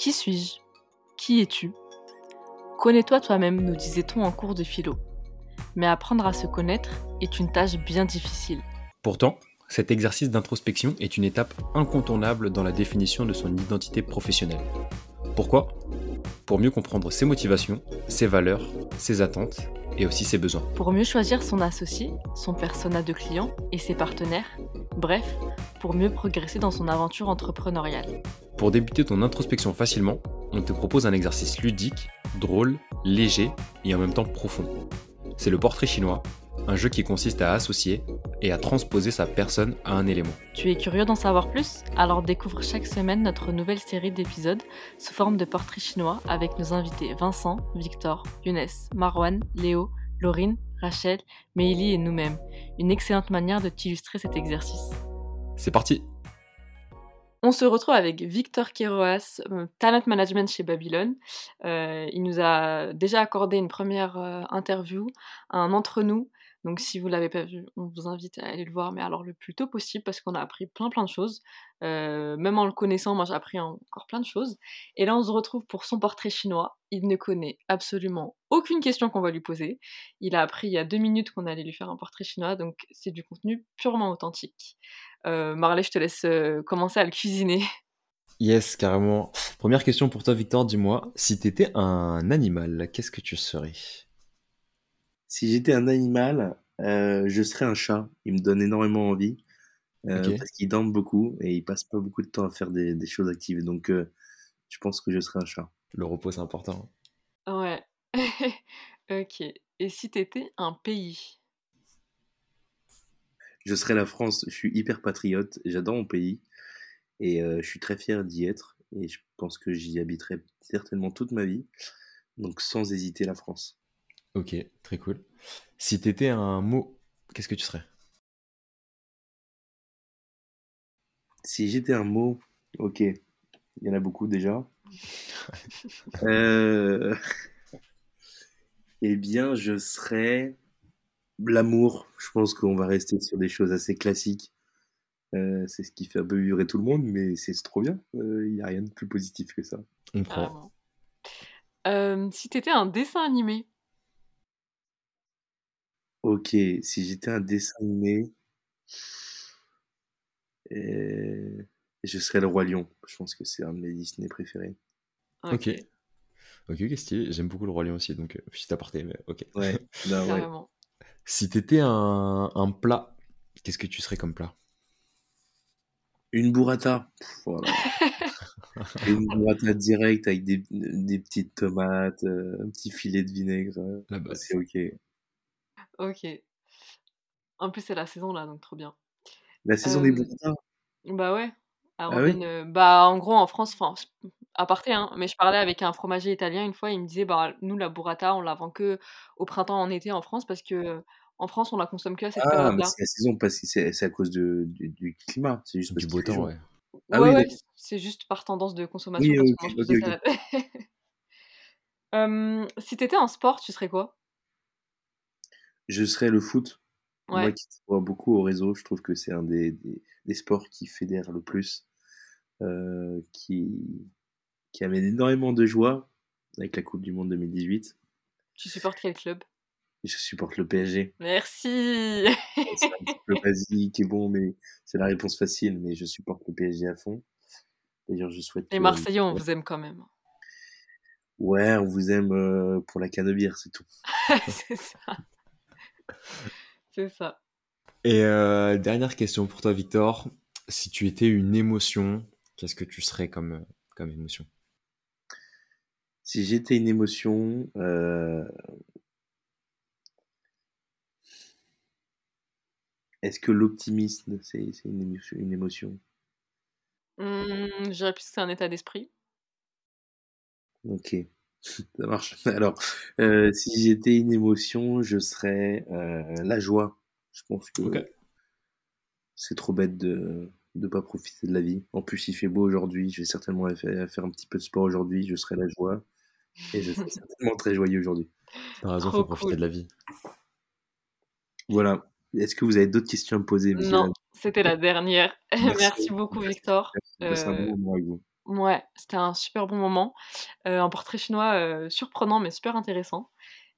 Qui suis-je? Qui es-tu? Connais-toi toi-même, nous disait-on en cours de philo. Mais apprendre à se connaître est une tâche bien difficile. Pourtant, cet exercice d'introspection est une étape incontournable dans la définition de son identité professionnelle. Pourquoi? Pour mieux comprendre ses motivations, ses valeurs, ses attentes et aussi ses besoins. Pour mieux choisir son associé, son persona de client et ses partenaires, bref, pour mieux progresser dans son aventure entrepreneuriale. Pour débuter ton introspection facilement, on te propose un exercice ludique, drôle, léger et en même temps profond. C'est le portrait chinois, un jeu qui consiste à associer et à transposer sa personne à un élément. Tu es curieux d'en savoir plus? Alors découvre chaque semaine notre nouvelle série d'épisodes sous forme de portrait chinois avec nos invités Vincent, Victor, Younes, Marwan, Léo, Laurine, Rachel, Meili et nous-mêmes. Une excellente manière de t'illustrer cet exercice. C'est parti on se retrouve avec Victor Keroas, euh, Talent Management chez Babylone. Euh, il nous a déjà accordé une première euh, interview, un entre-nous. Donc si vous l'avez pas vu, on vous invite à aller le voir, mais alors le plus tôt possible parce qu'on a appris plein plein de choses. même en le connaissant, moi j'ai appris encore plein de choses. Et là on se retrouve pour son portrait chinois. Il ne connaît absolument aucune question qu'on va lui poser. Il a appris il y a deux minutes qu'on allait lui faire un portrait chinois, donc c'est du contenu purement authentique. Euh, Marley, je te laisse euh, commencer à le cuisiner. Yes, carrément. Première question pour toi, Victor, dis-moi, si tu étais un animal, qu'est-ce que tu serais? Si j'étais un animal, euh, je serais un chat. Il me donne énormément envie. Parce qu'il dorme beaucoup et il passe pas beaucoup de temps à faire des, choses actives. Donc, je pense que je serais un chat. Le repos, c'est important. Ouais. ok. Et si tu étais un pays? Je serai la France. Je suis hyper patriote. J'adore mon pays. Et euh, je suis très fier d'y être. Et je pense que j'y habiterai certainement toute ma vie. Donc sans hésiter la France. Ok, très cool. Si tu étais un mot, qu'est-ce que tu serais? Si j'étais un mot, ok. Il y en a beaucoup déjà. euh... Eh bien, je serais L'amour, je pense qu'on va rester sur des choses assez classiques. Euh, c'est ce qui fait un peu vibrer tout le monde, mais c'est trop bien. Il euh, n'y a rien de plus positif que ça. On prend. Euh, si t'étais un dessin animé. Ok, si j'étais un dessin animé, je serais le Roi Lion. Je pense que c'est un de mes Disney préférés. Ok. Ok, qu'est-ce J'aime beaucoup le Roi Lion aussi, donc petit aparté, mais ok. Ouais, bah, si t'étais un, un plat, qu'est-ce que tu serais comme plat? Une burrata. Voilà. une burrata directe avec des, des petites tomates, euh, un petit filet de vinaigre. C'est ok. Ok. En plus, c'est la saison là, donc trop bien. La saison des burratas Bah ouais. Ah bah en gros en France, enfin à parté, hein, mais je parlais avec un fromager italien une fois, il me disait bah nous la burrata on la vend que au printemps en été en France parce que en France, on la consomme que à cette ah, mais c'est la saison parce que c'est à cause de, du, climat. C'est juste du beau temps, ouais. Ah, oui, c'est juste par tendance de consommation. Oui, si t'étais un sport, tu serais quoi? Je serais le foot. Moi qui vois beaucoup au réseau, je trouve que c'est un des, des, sports qui fédère le plus, euh, qui, qui amène énormément de joie avec la Coupe du Monde 2018. Tu supportes quel club? Je supporte le PSG. Merci. c'est un petit peu basique et bon, mais c'est la réponse facile. Mais je supporte le PSG à fond. D'ailleurs, je souhaite. Les Marseillais, on vous aime quand même. Ouais, on vous aime euh, pour la canne c'est tout. c'est ça. c'est ça. Et euh, dernière question pour toi, Victor. Si tu étais une émotion, qu'est-ce que tu serais comme, euh, comme émotion? Si j'étais une émotion, Est-ce que l'optimisme, c'est une, une, émotion? Mmh, Je dirais plus que c'est un état d'esprit. Ok, ça marche. Alors, euh, si j'étais une émotion, je serais euh, la joie. Je pense que c'est trop bête de ne pas profiter de la vie. En plus, il fait beau aujourd'hui. Je vais certainement faire un petit peu de sport aujourd'hui. Je serai la joie. Et je serai certainement très joyeux aujourd'hui. T'as raison, il faut profiter de la vie. Voilà. Est-ce que vous avez d'autres questions à me poser Non, c'était la dernière. Merci, beaucoup, Victor. Merci. Euh, un bon moment avec vous. Ouais, c'était un super bon moment. un portrait chinois surprenant mais super intéressant.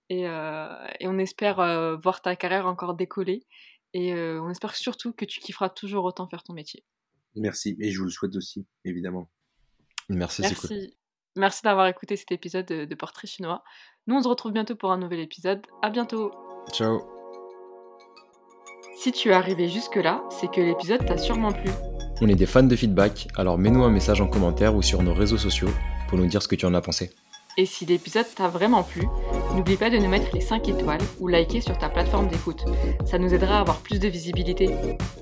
Et, et on espère voir ta carrière encore décoller. Et on espère surtout que tu kifferas toujours autant faire ton métier. Merci, et je vous le souhaite aussi, évidemment. Merci, c'est cool. Merci d'avoir écouté cet épisode de, de Portrait chinois. Nous, on se retrouve bientôt pour un nouvel épisode. À bientôt. Ciao. Si tu es arrivé jusque-là, c'est que l'épisode t'a sûrement plu. On est des fans de feedback, alors mets-nous un message en commentaire ou sur nos réseaux sociaux pour nous dire ce que tu en as pensé. Et si l'épisode t'a vraiment plu, n'oublie pas de nous mettre les 5 étoiles ou liker sur ta plateforme d'écoute. Ça nous aidera à avoir plus de visibilité.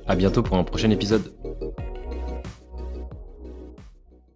À bientôt pour un prochain épisode.